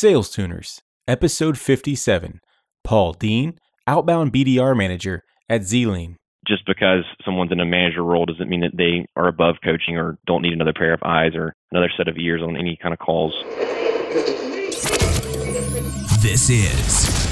Sales Tuners, Episode 57. Paul Dean, Outbound BDR Manager at zlien. Just because someone's in a manager role doesn't mean that they are above coaching or don't need another pair of eyes or another set of ears on any kind of calls. This is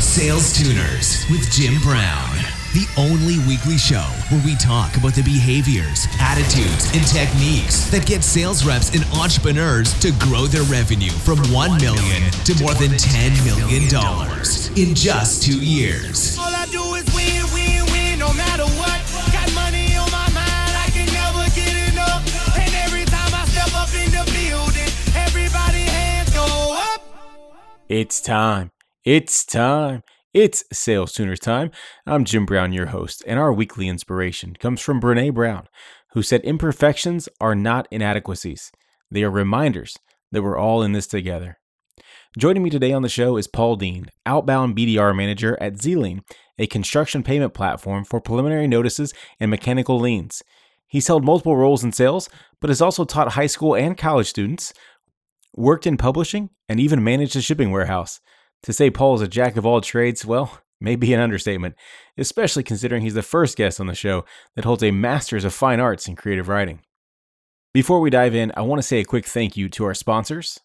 Sales Tuners with Jim Brown, the only weekly show where we talk about the behaviors, attitudes, and techniques that get sales reps and entrepreneurs to grow their revenue from 1 million to more than 10 million dollars in just 2 years. All I do is win, win, win, no matter what. Got money on my mind, I can never get enough. And every time I step up in the building, everybody hands go up. It's time. It's time. It's Sales Tuners time. I'm Jim Brown, your host, and our weekly inspiration comes from Brene Brown, who said imperfections are not inadequacies. They are reminders that we're all in this together. Joining me today on the show is Paul Dean, Outbound BDR Manager at zlien, a construction payment platform for preliminary notices and mechanical liens. He's held multiple roles in sales, but has also taught high school and college students, worked in publishing, and even managed a shipping warehouse. To say Paul is a jack of all trades, well, may be an understatement, especially considering he's the first guest on the show that holds a Master's of Fine Arts in Creative Writing. Before we dive in, I want to say a quick thank you to our sponsors.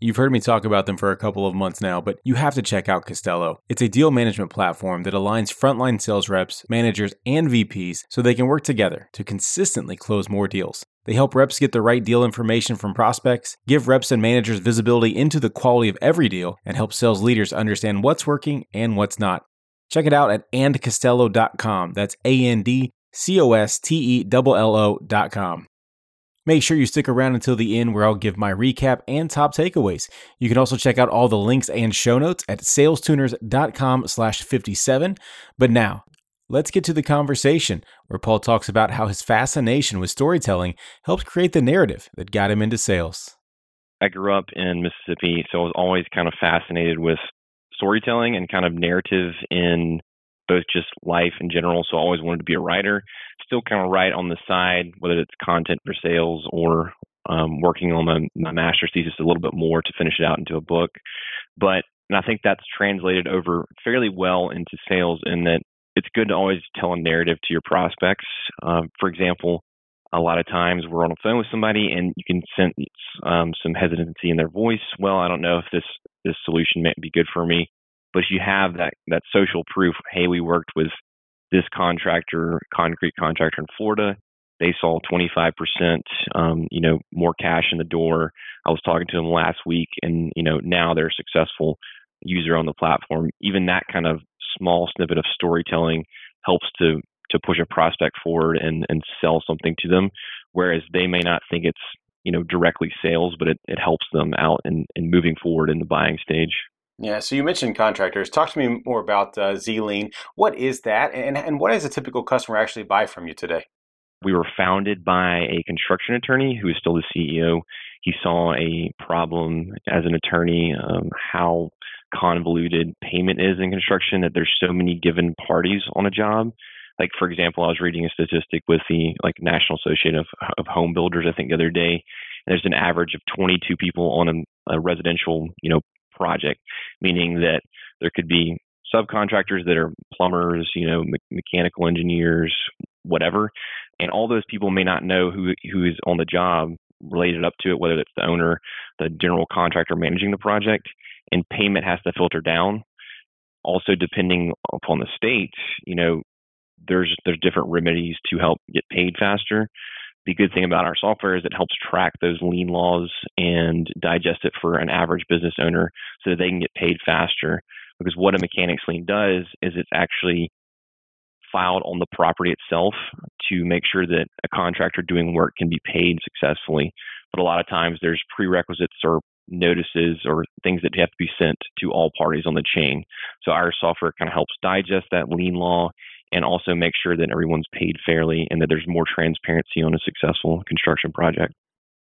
You've heard me talk about them for a couple of months now, but you have to check out Costello. It's a deal management platform that aligns frontline sales reps, managers, and VPs so they can work together to consistently close more deals. They help reps get the right deal information from prospects, give reps and managers visibility into the quality of every deal, and help sales leaders understand what's working and what's not. Check it out at andcostello.com. That's A N D C O S T E L L O.com. Make sure you stick around until the end where I'll give my recap and top takeaways. You can also check out all the links and show notes at salestuners.com slash 57. But now, let's get to the conversation where Paul talks about how his fascination with storytelling helped create the narrative that got him into sales. I grew up in Mississippi, so I was always kind of fascinated with storytelling and kind of narrative in both just life in general. So I always wanted to be a writer. Still kind of write on the side, whether it's content for sales or um, working on my, my master's thesis a little bit more to finish it out into a book. But and I think that's translated over fairly well into sales in that it's good to always tell a narrative to your prospects. Um, for example, a lot of times we're on the phone with somebody and you can sense um, some hesitancy in their voice. Well, I don't know if this this solution may be good for me but you have that that social proof. Hey, we worked with this contractor, concrete contractor in Florida. They saw 25%, um, you know, more cash in the door. I was talking to them last week, and you know, now they're a successful user on the platform. Even that kind of small snippet of storytelling helps to to push a prospect forward and and sell something to them, whereas they may not think it's you know directly sales, but it, it helps them out in, in moving forward in the buying stage. Yeah, so you mentioned contractors. Talk to me more about uh, zlien. What is that, and, and what does a typical customer actually buy from you today? We were founded by a construction attorney who is still the CEO. He saw a problem as an attorney, um, how convoluted payment is in construction, that there's so many given parties on a job. Like, for example, I was reading a statistic with the like National Association of, of Home Builders, I think, the other day. There's an average of 22 people on a, a residential, you know, project, meaning that there could be subcontractors that are plumbers, you know, me- mechanical engineers, whatever, and all those people may not know who who is on the job related up to it, whether it's the owner, the general contractor managing the project, and payment has to filter down. Also, depending upon the state, you know, there's there's different remedies to help get paid faster the good thing about our software is it helps track those lien laws and digest it for an average business owner so that they can get paid faster. Because what a mechanics lien does is it's actually filed on the property itself to make sure that a contractor doing work can be paid successfully. But a lot of times there's prerequisites or notices or things that have to be sent to all parties on the chain. So our software kind of helps digest that lien law and also make sure that everyone's paid fairly and that there's more transparency on a successful construction project.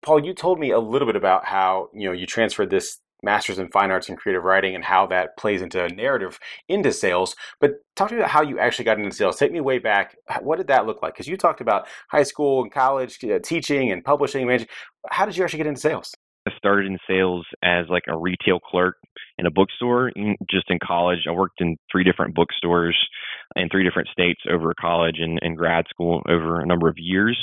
Paul, you told me a little bit about how you know you transferred this master's in fine arts and creative writing and how that plays into a narrative into sales. But talk to me about how you actually got into sales. Take me way back. What did that look like? Because you talked about high school and college uh, teaching and publishing. How did you actually get into sales? I started in sales as like a retail clerk in a bookstore. Just in college, I worked in three different bookstores in three different states over college and, and grad school over a number of years.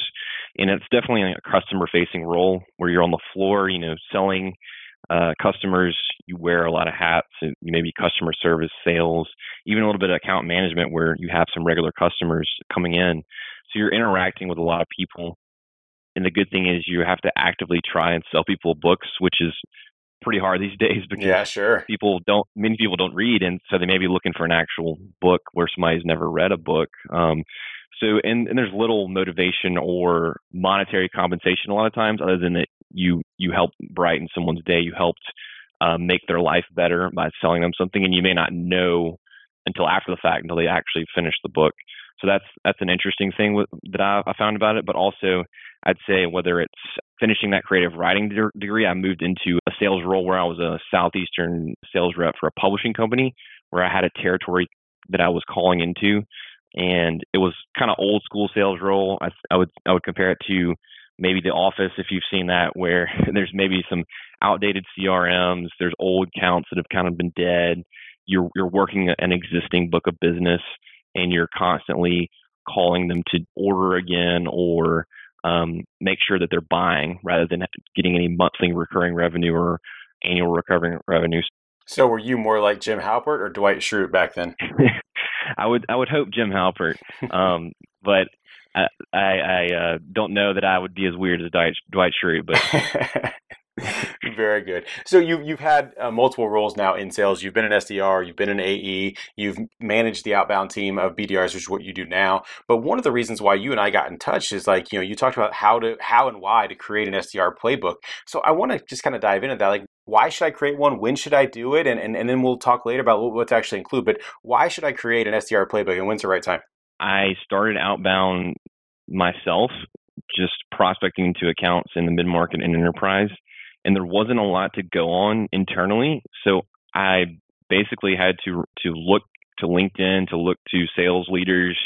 And it's definitely a customer facing role where you're on the floor, you know, selling uh, customers. You wear a lot of hats, maybe customer service, sales, even a little bit of account management where you have some regular customers coming in. So you're interacting with a lot of people. And the good thing is you have to actively try and sell people books, which is pretty hard these days because yeah, sure. people don't many people don't read and so they may be looking for an actual book where somebody's never read a book. Um, so and, and there's little motivation or monetary compensation a lot of times other than that you you helped brighten someone's day, you helped um, make their life better by selling them something and you may not know until after the fact until they actually finish the book. So that's that's an interesting thing with, that I, I found about it. But also, I'd say whether it's finishing that creative writing de- degree, I moved into a sales role where I was a southeastern sales rep for a publishing company, where I had a territory that I was calling into, and it was kind of old school sales role. I, I would I would compare it to maybe The Office if you've seen that, where there's maybe some outdated CRMs, there's old counts that have kind of been dead. You're you're working an existing book of business and you're constantly calling them to order again or um, make sure that they're buying rather than getting any monthly recurring revenue or annual recurring revenues. So, were you more like Jim Halpert or Dwight Schrute back then? I would I would hope Jim Halpert, um, but I I, I uh, don't know that I would be as weird as Dwight, Dwight Schrute. But Very good. So you you've had uh, multiple roles now in sales. You've been an SDR, you've been an AE, you've managed the outbound team of BDRs, which is what you do now. But one of the reasons why you and I got in touch is like you know you talked about how to how and why to create an SDR playbook. So I want to just kind of dive into that. Like why should I create one? When should I do it? And and, and then we'll talk later about what to actually include. But why should I create an SDR playbook and when's the right time? I started outbound myself, just prospecting into accounts in the mid market and enterprise and there wasn't a lot to go on internally. So I basically had to to look to LinkedIn, to look to sales leaders,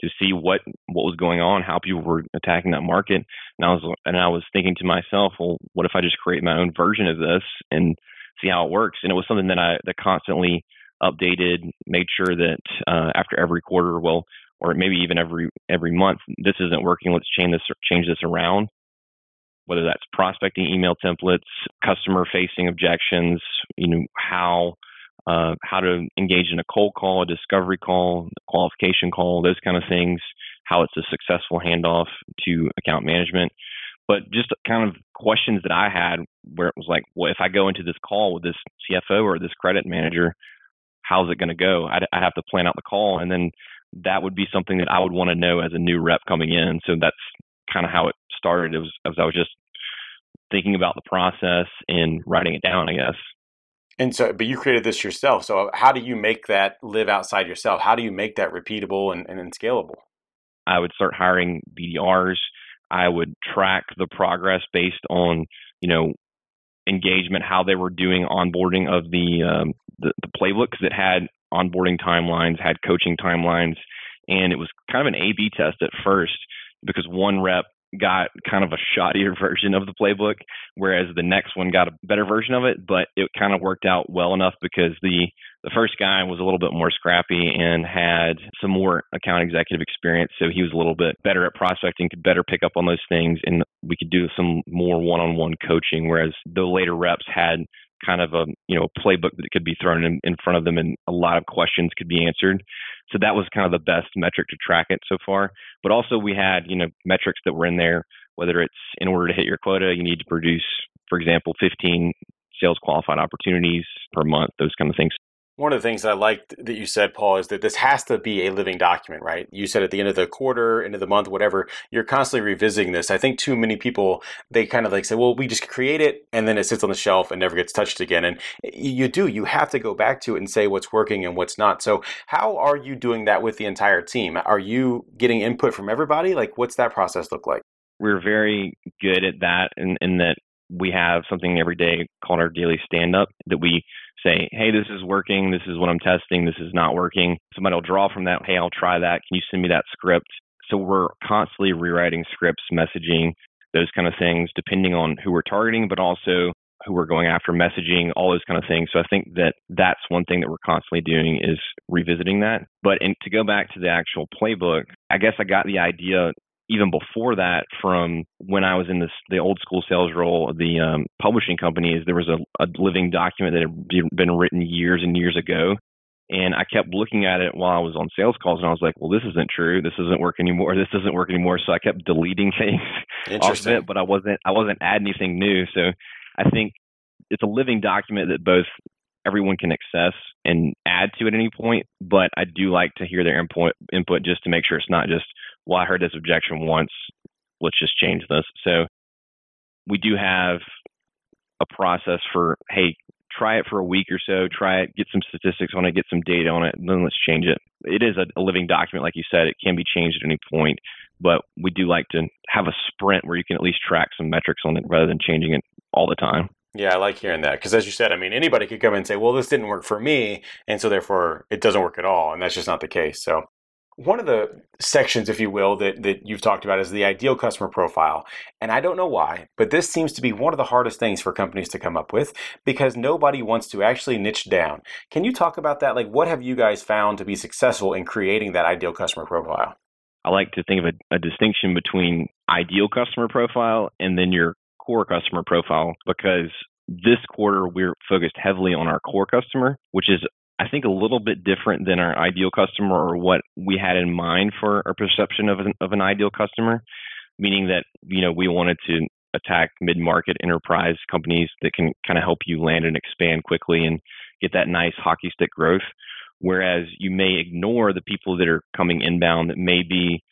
to see what what was going on, how people were attacking that market. And I was and I was thinking to myself, well, what if I just create my own version of this and see how it works? And it was something that I that constantly updated, made sure that uh, after every quarter, well, or maybe even every every month, this isn't working. Let's change this change this around whether that's prospecting email templates, customer facing objections, you know, how uh, how to engage in a cold call, a discovery call, a qualification call, those kind of things, how it's a successful handoff to account management. But just kind of questions that I had where it was like, well, if I go into this call with this CFO or this credit manager, how's it going to go? I, I have to plan out the call. And then that would be something that I would want to know as a new rep coming in. So that's kind of how it started. It was as I was just thinking about the process and writing it down, I guess. And so, but you created this yourself. So, how do you make that live outside yourself? How do you make that repeatable and, and, and scalable? I would start hiring BDRs. I would track the progress based on, you know, engagement, how they were doing onboarding of the um, the, the playbook because it had onboarding timelines, had coaching timelines, and it was kind of an A/B test at first because one rep got kind of a shoddier version of the playbook, whereas the next one got a better version of it. But it kind of worked out well enough because the the first guy was a little bit more scrappy and had some more account executive experience, so he was a little bit better at prospecting, could better pick up on those things, and we could do some more one-on-one coaching. Whereas the later reps had kind of a you know playbook that could be thrown in, in front of them and a lot of questions could be answered. So that was kind of the best metric to track it so far. But also we had you know metrics that were in there whether it's in order to hit your quota you need to produce for example 15 sales qualified opportunities per month those kind of things one of the things that I liked that you said, Paul, is that this has to be a living document, right? You said at the end of the quarter, end of the month, whatever, you're constantly revisiting this. I think too many people, they kind of like say, well, we just create it and then it sits on the shelf and never gets touched again. And you do, you have to go back to it and say what's working and what's not. So, how are you doing that with the entire team? Are you getting input from everybody? Like, what's that process look like? We're very good at that, in, in that we have something every day called our daily stand up that we say, hey, this is working, this is what I'm testing, this is not working. Somebody will draw from that, hey, I'll try that. Can you send me that script? So we're constantly rewriting scripts, messaging, those kind of things, depending on who we're targeting, but also who we're going after, messaging, all those kind of things. So I think that that's one thing that we're constantly doing is revisiting that. But and to go back to the actual playbook, I guess I got the idea even before that from when I was in this the old school sales role the um, publishing companies. There was a, a living document that had been written years and years ago. And I kept looking at it while I was on sales calls, and I was like, "Well, this isn't true. This doesn't work anymore. This doesn't work anymore." So I kept deleting things off of it, but I wasn't I wasn't adding anything new. So I think it's a living document that both everyone can access and add to at any point. But I do like to hear their input input just to make sure it's not just, well, I heard this objection once, let's just change this. So we do have a process for, hey, try it for a week or so, try it, get some statistics on it, get some data on it, and then let's change it. It is a, a living document, like you said. It can be changed at any point, but we do like to have a sprint where you can at least track some metrics on it rather than changing it all the time. Yeah, I like hearing that because, as you said, I mean, anybody could come in and say, "Well, this didn't work for me," and so therefore it doesn't work at all, and that's just not the case. So, one of the sections, if you will, that that you've talked about is the ideal customer profile, and I don't know why, but this seems to be one of the hardest things for companies to come up with because nobody wants to actually niche down. Can you talk about that? Like, what have you guys found to be successful in creating that ideal customer profile? I like to think of a, a distinction between ideal customer profile and then your core customer profile because this quarter we're focused heavily on our core customer, which is I think a little bit different than our ideal customer or what we had in mind for our perception of an, of an ideal customer, meaning that you know we wanted to attack mid-market enterprise companies that can kind of help you land and expand quickly and get that nice hockey stick growth. Whereas you may ignore the people that are coming inbound that may be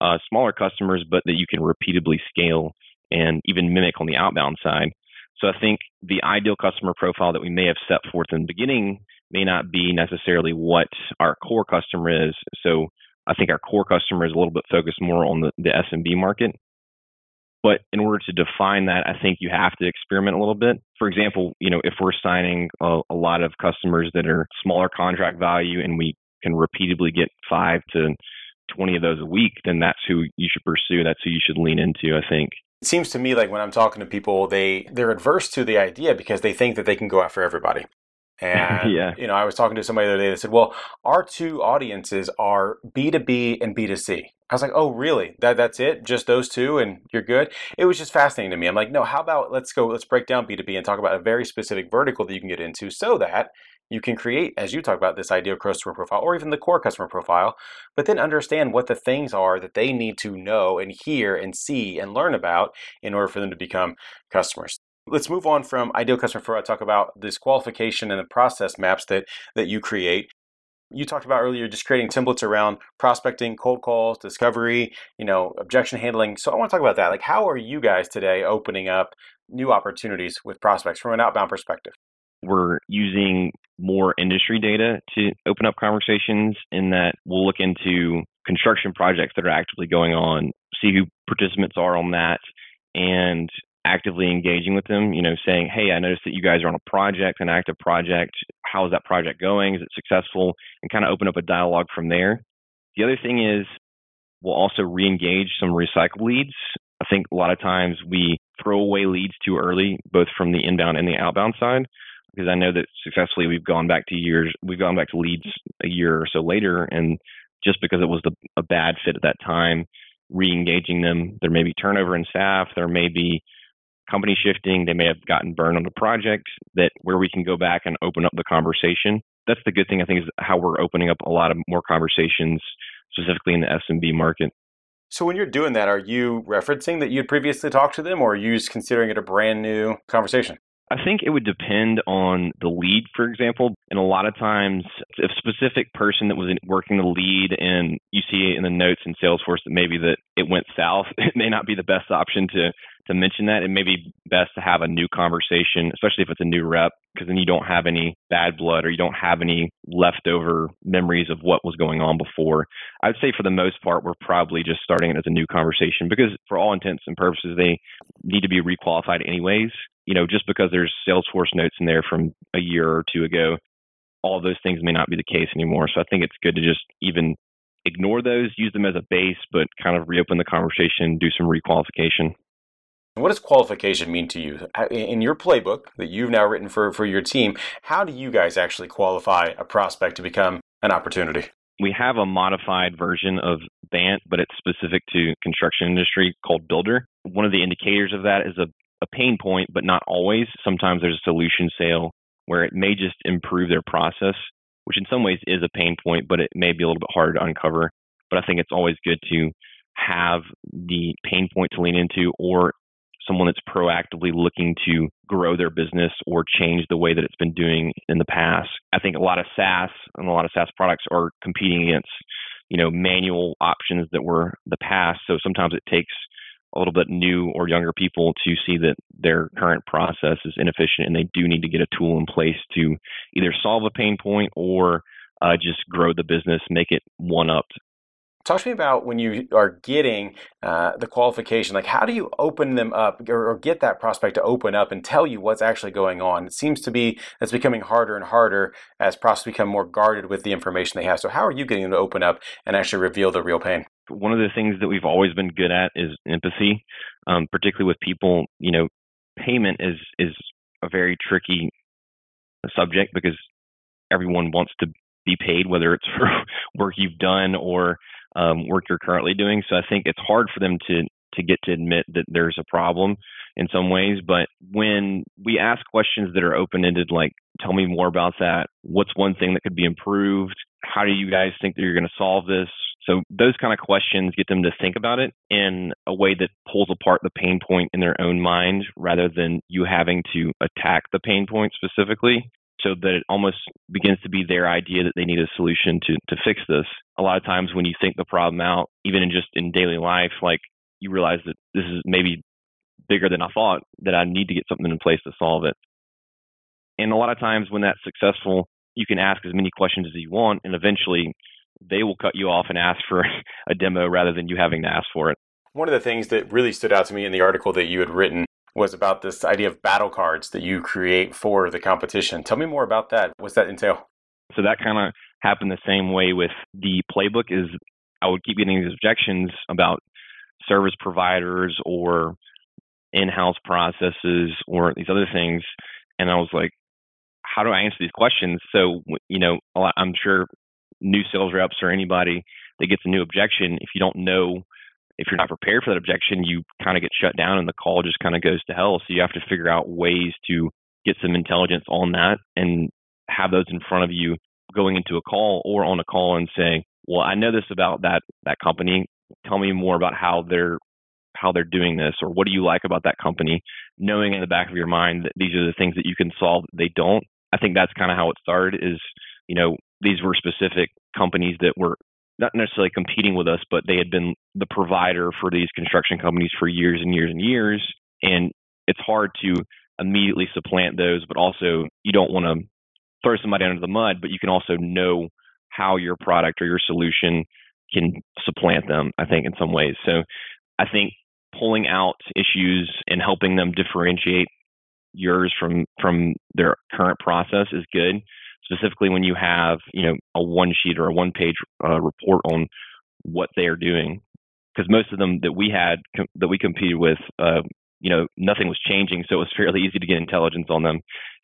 uh, smaller customers, but that you can repeatably scale and even mimic on the outbound side. So I think the ideal customer profile that we may have set forth in the beginning may not be necessarily what our core customer is. So I think our core customer is a little bit focused more on the, the SMB market. But in order to define that, I think you have to experiment a little bit. For example, you know, if we're signing a, a lot of customers that are smaller contract value and we can repeatedly get five to 20 of those a week, then that's who you should pursue. That's who you should lean into, I think. It seems to me like when I'm talking to people, they they're adverse to the idea because they think that they can go after everybody. And yeah. you know, I was talking to somebody the other day that said, "Well, our two audiences are B2B and B2C." I was like, "Oh, really? That that's it? Just those two and you're good?" It was just fascinating to me. I'm like, "No, how about let's go let's break down B2B and talk about a very specific vertical that you can get into so that you can create, as you talk about, this ideal customer profile or even the core customer profile, but then understand what the things are that they need to know and hear and see and learn about in order for them to become customers. Let's move on from ideal customer profile. Uh, talk about this qualification and the process maps that that you create. You talked about earlier just creating templates around prospecting, cold calls, discovery, you know, objection handling. So I want to talk about that. Like, how are you guys today opening up new opportunities with prospects from an outbound perspective? we're using more industry data to open up conversations in that we'll look into construction projects that are actively going on, see who participants are on that, and actively engaging with them, you know, saying, hey, I noticed that you guys are on a project, an active project. How is that project going? Is it successful? And kind of open up a dialogue from there. The other thing is we'll also re-engage some recycle leads. I think a lot of times we throw away leads too early, both from the inbound and the outbound side because I know that successfully we've gone back to years, we've gone back to leads a year or so later, and just because it was the, a bad fit at that time, re-engaging them, there may be turnover in staff, there may be company shifting, they may have gotten burned on a project that where we can go back and open up the conversation. That's the good thing I think is how we're opening up a lot of more conversations specifically in the SMB market. So when you're doing that, are you referencing that you'd previously talked to them or are you just considering it a brand new conversation? I think it would depend on the lead, for example. And a lot of times, if a specific person that was working the lead and you see in the notes in Salesforce that maybe that it went south, it may not be the best option to to mention that. It may be best to have a new conversation, especially if it's a new rep, because then you don't have any bad blood or you don't have any leftover memories of what was going on before. I'd say for the most part, we're probably just starting it as a new conversation because for all intents and purposes, they need to be requalified anyways you know, just because there's Salesforce notes in there from a year or two ago, all those things may not be the case anymore. So I think it's good to just even ignore those, use them as a base, but kind of reopen the conversation, do some requalification. What does qualification mean to you? In your playbook that you've now written for, for your team, how do you guys actually qualify a prospect to become an opportunity? We have a modified version of BANT, but it's specific to construction industry called Builder. One of the indicators of that is a, a pain point, but not always. Sometimes there's a solution sale where it may just improve their process, which in some ways is a pain point, but it may be a little bit harder to uncover. But I think it's always good to have the pain point to lean into or someone that's proactively looking to grow their business or change the way that it's been doing in the past. I think a lot of SaaS and a lot of SaaS products are competing against, you know, manual options that were the past. So sometimes it takes a little bit new or younger people to see that their current process is inefficient and they do need to get a tool in place to either solve a pain point or uh, just grow the business, make it one upped Talk to me about when you are getting uh, the qualification. Like, how do you open them up or, or, get that prospect to open up and tell you what's actually going on? It seems to be it's becoming harder and harder as prospects become more guarded with the information they have. So, how are you getting them to open up and actually reveal the real pain? One of the things that we've always been good at is empathy, um, particularly with people. You know, payment is is a very tricky subject because everyone wants to be paid, whether it's for work you've done or um, work you're currently doing. So I think it's hard for them to to get to admit that there's a problem in some ways. But when we ask questions that are open ended, like tell me more about that. What's one thing that could be improved? How do you guys think that you're going to solve this? So those kind of questions get them to think about it in a way that pulls apart the pain point in their own mind rather than you having to attack the pain point specifically so that it almost begins to be their idea that they need a solution to to fix this. A lot of times when you think the problem out, even in just in daily life, like you realize that this is maybe bigger than I thought, that I need to get something in place to solve it. And a lot of times when that's successful, you can ask as many questions as you want, and eventually they will cut you off and ask for a demo rather than you having to ask for it. One of the things that really stood out to me in the article that you had written was about this idea of battle cards that you create for the competition. Tell me more about that. What's that entail? So that kind of happened the same way with the playbook is I would keep getting these objections about service providers or in-house processes or these other things and I was like how do I answer these questions? So, you know, I'm sure new sales reps or anybody that gets a new objection, if you don't know if you're not prepared for that objection, you kind of get shut down and the call just kind of goes to hell. So you have to figure out ways to get some intelligence on that and have those in front of you going into a call or on a call and saying, "Well, I know this about that that company. Tell me more about how they're how they're doing this or what do you like about that company?" Knowing in the back of your mind that these are the things that you can solve they don't. I think that's kind of how it started is, you know, these were specific companies that were not necessarily competing with us, but they had been the provider for these construction companies for years and years and years. And it's hard to immediately supplant those, but also you don't want to throw somebody under the mud, but you can also know how your product or your solution can supplant them, I think, in some ways. So I think pulling out issues and helping them differentiate yours from from their current process is good specifically when you have you know a one sheet or a one page uh, report on what they are doing because most of them that we had com- that we competed with uh, you know nothing was changing so it was fairly easy to get intelligence on them.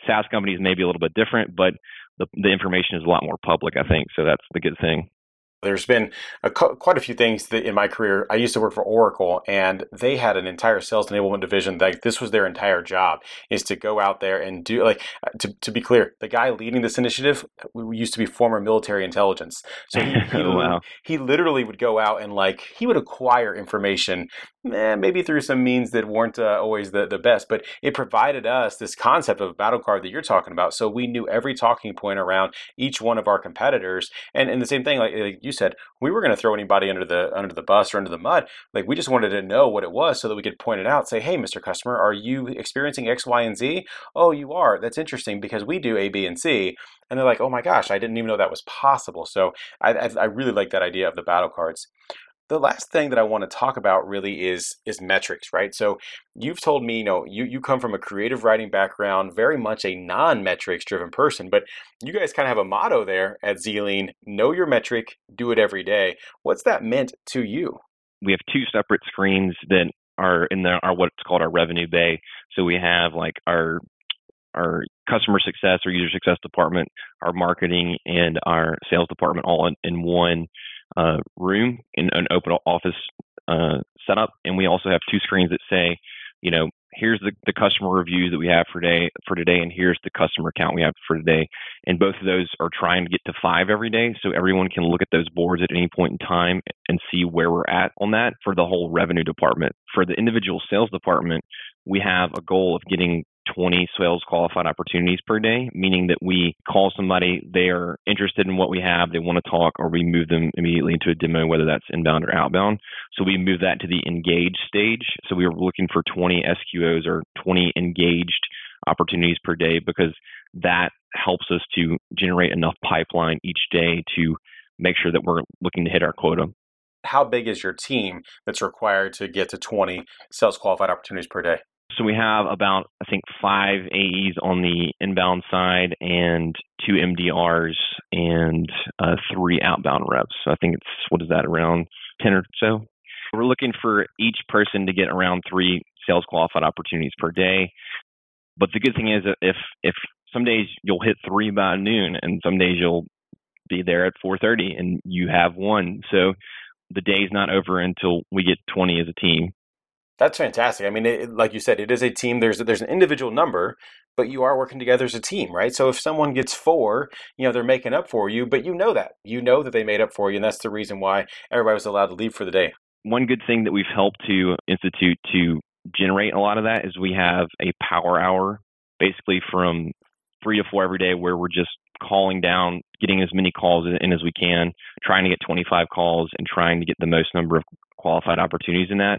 Saas companies may be a little bit different but the, the information is a lot more public i think so that's the good thing there's been a, quite a few things that in my career. I used to work for Oracle, and they had an entire sales enablement division. Like this was their entire job is to go out there and do like uh, to, to be clear. The guy leading this initiative used to be former military intelligence, so he he, oh, wow. he literally would go out and like he would acquire information eh, maybe through some means that weren't uh, always the, the best, but it provided us this concept of battle card that you're talking about. So we knew every talking point around each one of our competitors. And, and the same thing, like, like you said, we were going to throw anybody under the under the bus or under the mud. Like we just wanted to know what it was so that we could point it out. Say, hey, Mr. Customer, are you experiencing X, Y, and Z? Oh, you are. That's interesting because we do A, B, and C. And they're like, oh my gosh, I didn't even know that was possible. So I, I, I really like that idea of the battle cards the last thing that I want to talk about really is is metrics, right? So you've told me, you know, you, you come from a creative writing background, very much a non-metrics driven person, but you guys kind of have a motto there at zlien, know your metric, do it every day. What's that meant to you? We have two separate screens that are in the, our what's called our revenue bay. So we have like our our customer success or user success department, our marketing, and our sales department all in, in one uh, room in an open office uh, setup. And we also have two screens that say, you know, here's the, the customer reviews that we have for day for today, and here's the customer count we have for today. And both of those are trying to get to five every day, so everyone can look at those boards at any point in time and see where we're at on that for the whole revenue department. For the individual sales department, we have a goal of getting 20 sales qualified opportunities per day, meaning that we call somebody, they are interested in what we have, they want to talk, or we move them immediately into a demo, whether that's inbound or outbound. So we move that to the engaged stage. So we are looking for 20 SQOs or 20 engaged opportunities per day because that helps us to generate enough pipeline each day to make sure that we're looking to hit our quota. How big is your team that's required to get to 20 sales qualified opportunities per day? So we have about, I think, five AEs on the inbound side and two MDRs and uh, three outbound reps. So I think it's, what is that, around 10 or so? We're looking for each person to get around three sales qualified opportunities per day. But the good thing is if, if some days you'll hit three by noon and some days you'll be there at 4.30 and you have one. So the day's not over until we get 20 as a team. That's fantastic. I mean, it, like you said, it is a team. There's there's an individual number, but you are working together as a team, right? So if someone gets four, you know they're making up for you, but you know that you know that they made up for you, and that's the reason why everybody was allowed to leave for the day. One good thing that we've helped to institute to generate a lot of that is we have a power hour, basically from three to four every day, where we're just calling down, getting as many calls in as we can, trying to get 25 calls, and trying to get the most number of qualified opportunities in that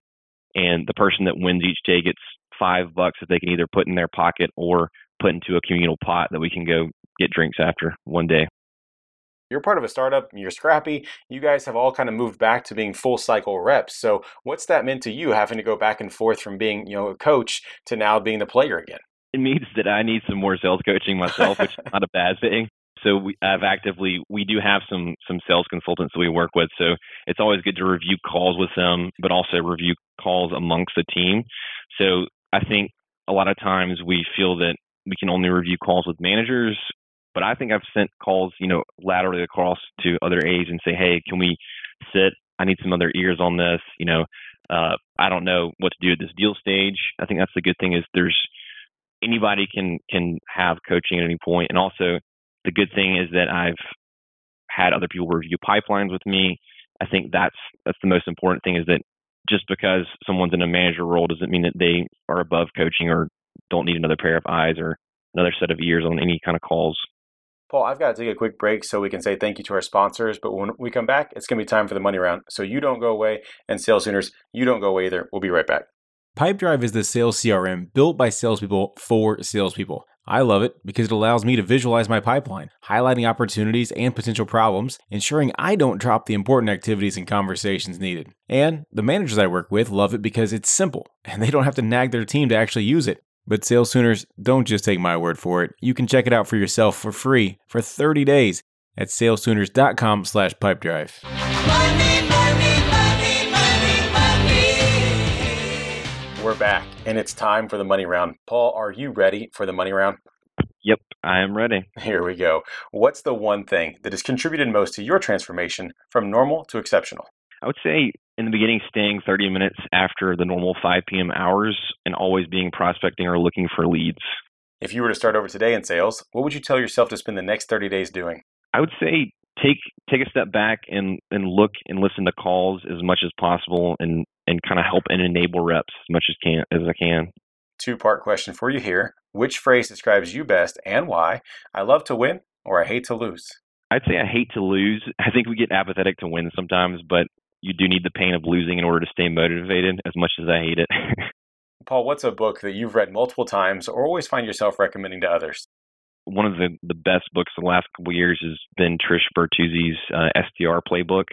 and the person that wins each day gets five bucks that they can either put in their pocket or put into a communal pot that we can go get drinks after one day. You're part of a startup, you're scrappy. You guys have all kind of moved back to being full cycle reps. So, what's that meant to you having to go back and forth from being, you know, a coach to now being the player again? It means that I need some more sales coaching myself, which is not a bad thing. So we have actively we do have some some sales consultants that we work with. So it's always good to review calls with them, but also review calls amongst the team. So I think a lot of times we feel that we can only review calls with managers, but I think I've sent calls, you know, laterally across to other A's and say, hey, can we sit? I need some other ears on this. You know, uh, I don't know what to do at this deal stage. I think that's the good thing is there's anybody can can have coaching at any point, and also the good thing is that I've had other people review pipelines with me. I think that's that's the most important thing is that just because someone's in a manager role doesn't mean that they are above coaching or don't need another pair of eyes or another set of ears on any kind of calls. Paul, I've got to take a quick break so we can say thank you to our sponsors. But when we come back, it's going to be time for the money round. So you don't go away, and Sales Tuners, you don't go away either. We'll be right back. Pipedrive is the sales CRM built by salespeople for salespeople. I love it because it allows me to visualize my pipeline, highlighting opportunities and potential problems, ensuring I don't drop the important activities and conversations needed. And the managers I work with love it because it's simple and they don't have to nag their team to actually use it. But Sales Tuners, don't just take my word for it. You can check it out for yourself for free for 30 days at salestuners.com slash pipedrive. Back and it's time for the money round. Paul, are you ready for the money round? Yep, I am ready. Here we go. What's the one thing that has contributed most to your transformation from normal to exceptional? I would say in the beginning, staying 30 minutes after the normal 5 p.m. hours and always being prospecting or looking for leads. If you were to start over today in sales, what would you tell yourself to spend the next 30 days doing? I would say take take a step back and and look and listen to calls as much as possible and and kind of help and enable reps as much as can as I can. Two part question for you here. Which phrase describes you best and why? I love to win or I hate to lose. I'd say I hate to lose. I think we get apathetic to win sometimes, but you do need the pain of losing in order to stay motivated as much as I hate it. Paul, what's a book that you've read multiple times or always find yourself recommending to others? One of the, the best books the last couple years has been Trish Bertuzzi's uh, SDR playbook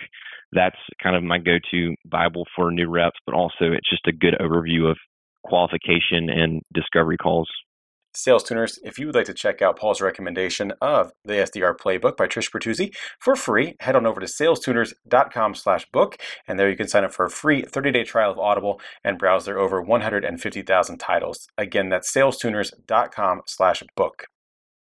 that's kind of my go-to Bible for new reps, but also it's just a good overview of qualification and discovery calls. Sales tuners, if you would like to check out Paul's recommendation of the SDR Playbook by Trish Bertuzzi for free, head on over to salestuners.com slash book, and there you can sign up for a free 30-day trial of Audible and browse their over 150,000 titles. Again, that's salestuners.com slash book.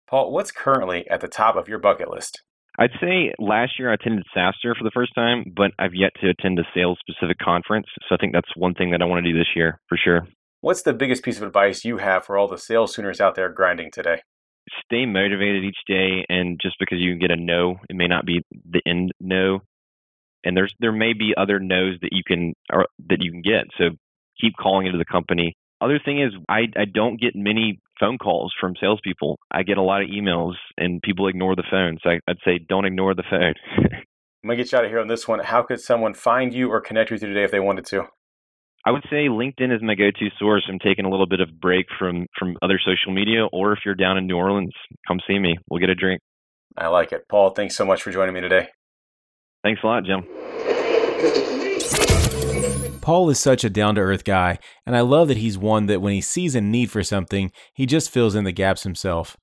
Paul, what's currently at the top of your bucket list? I'd say last year I attended SaaStr for the first time, but I've yet to attend a sales specific conference. So I think that's one thing that I want to do this year for sure. What's the biggest piece of advice you have for all the sales tuners out there grinding today? Stay motivated each day, and just because you get a no, it may not be the end no, and there's there may be other no's that you can or that you can get. So keep calling into the company. Other thing is, I I don't get many phone calls from salespeople. I get a lot of emails, and people ignore the phone. So I, I'd say don't ignore the phone. I'm gonna get you out of here on this one. How could someone find you or connect with you today if they wanted to? I would say LinkedIn is my go-to source. I'm taking a little bit of break from from other social media, or if you're down in New Orleans, come see me. We'll get a drink. I like it, Paul. Thanks so much for joining me today. Thanks a lot, Jim. Paul is such a down to earth guy, and I love that he's one that when he sees a need for something, he just fills in the gaps himself.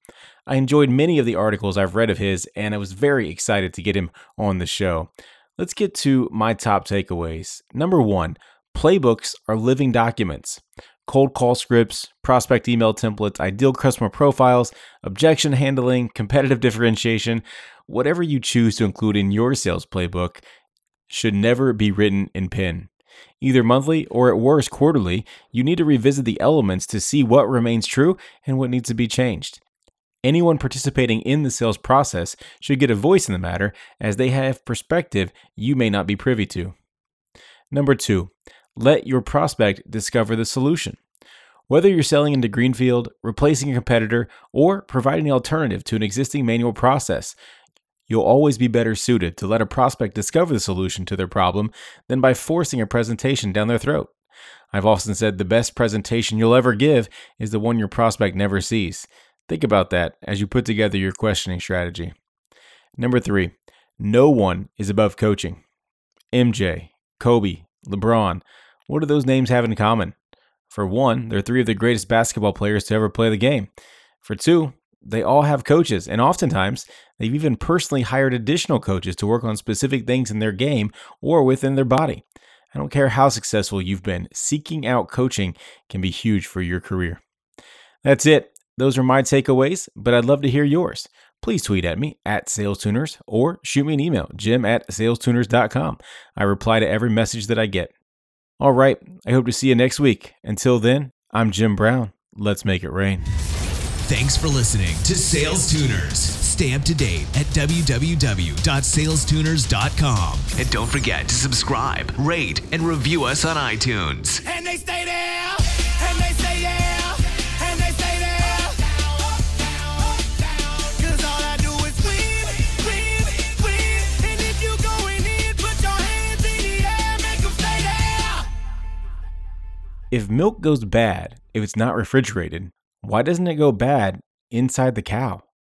I enjoyed many of the articles I've read of his, and I was very excited to get him on the show. Let's get to my top takeaways. Number one, Playbooks are living documents. Cold call scripts, prospect email templates, ideal customer profiles, objection handling, competitive differentiation, whatever you choose to include in your sales playbook should never be written in pen. Either monthly or at worst quarterly, you need to revisit the elements to see what remains true and what needs to be changed. Anyone participating in the sales process should get a voice in the matter as they have perspective you may not be privy to. Number two, let your prospect discover the solution. Whether you're selling into Greenfield, replacing a competitor, or providing an alternative to an existing manual process, you'll always be better suited to let a prospect discover the solution to their problem than by forcing a presentation down their throat. I've often said the best presentation you'll ever give is the one your prospect never sees. Think about that as you put together your questioning strategy. Number three, no one is above coaching. MJ, Kobe, LeBron, what do those names have in common? For one, they're three of the greatest basketball players to ever play the game. For two, they all have coaches, and oftentimes they've even personally hired additional coaches to work on specific things in their game or within their body. I don't care how successful you've been, seeking out coaching can be huge for your career. That's it. Those are my takeaways, but I'd love to hear yours. Please tweet at me at SalesTuners or shoot me an email, jim at salestuners.com. I reply to every message that I get. All right, I hope to see you next week. Until then, I'm Jim Brown. Let's make it rain. Thanks for listening to Sales Tuners. Stay up to date at www.salestuners.com. And don't forget to subscribe, rate, and review us on iTunes. And they stay there, and they say yeah, and they stay there. Cause all I do is win, win, win. And if you going in, put your hands in the air, make them stay there. If milk goes bad if it's not refrigerated, why doesn't it go bad inside the cow?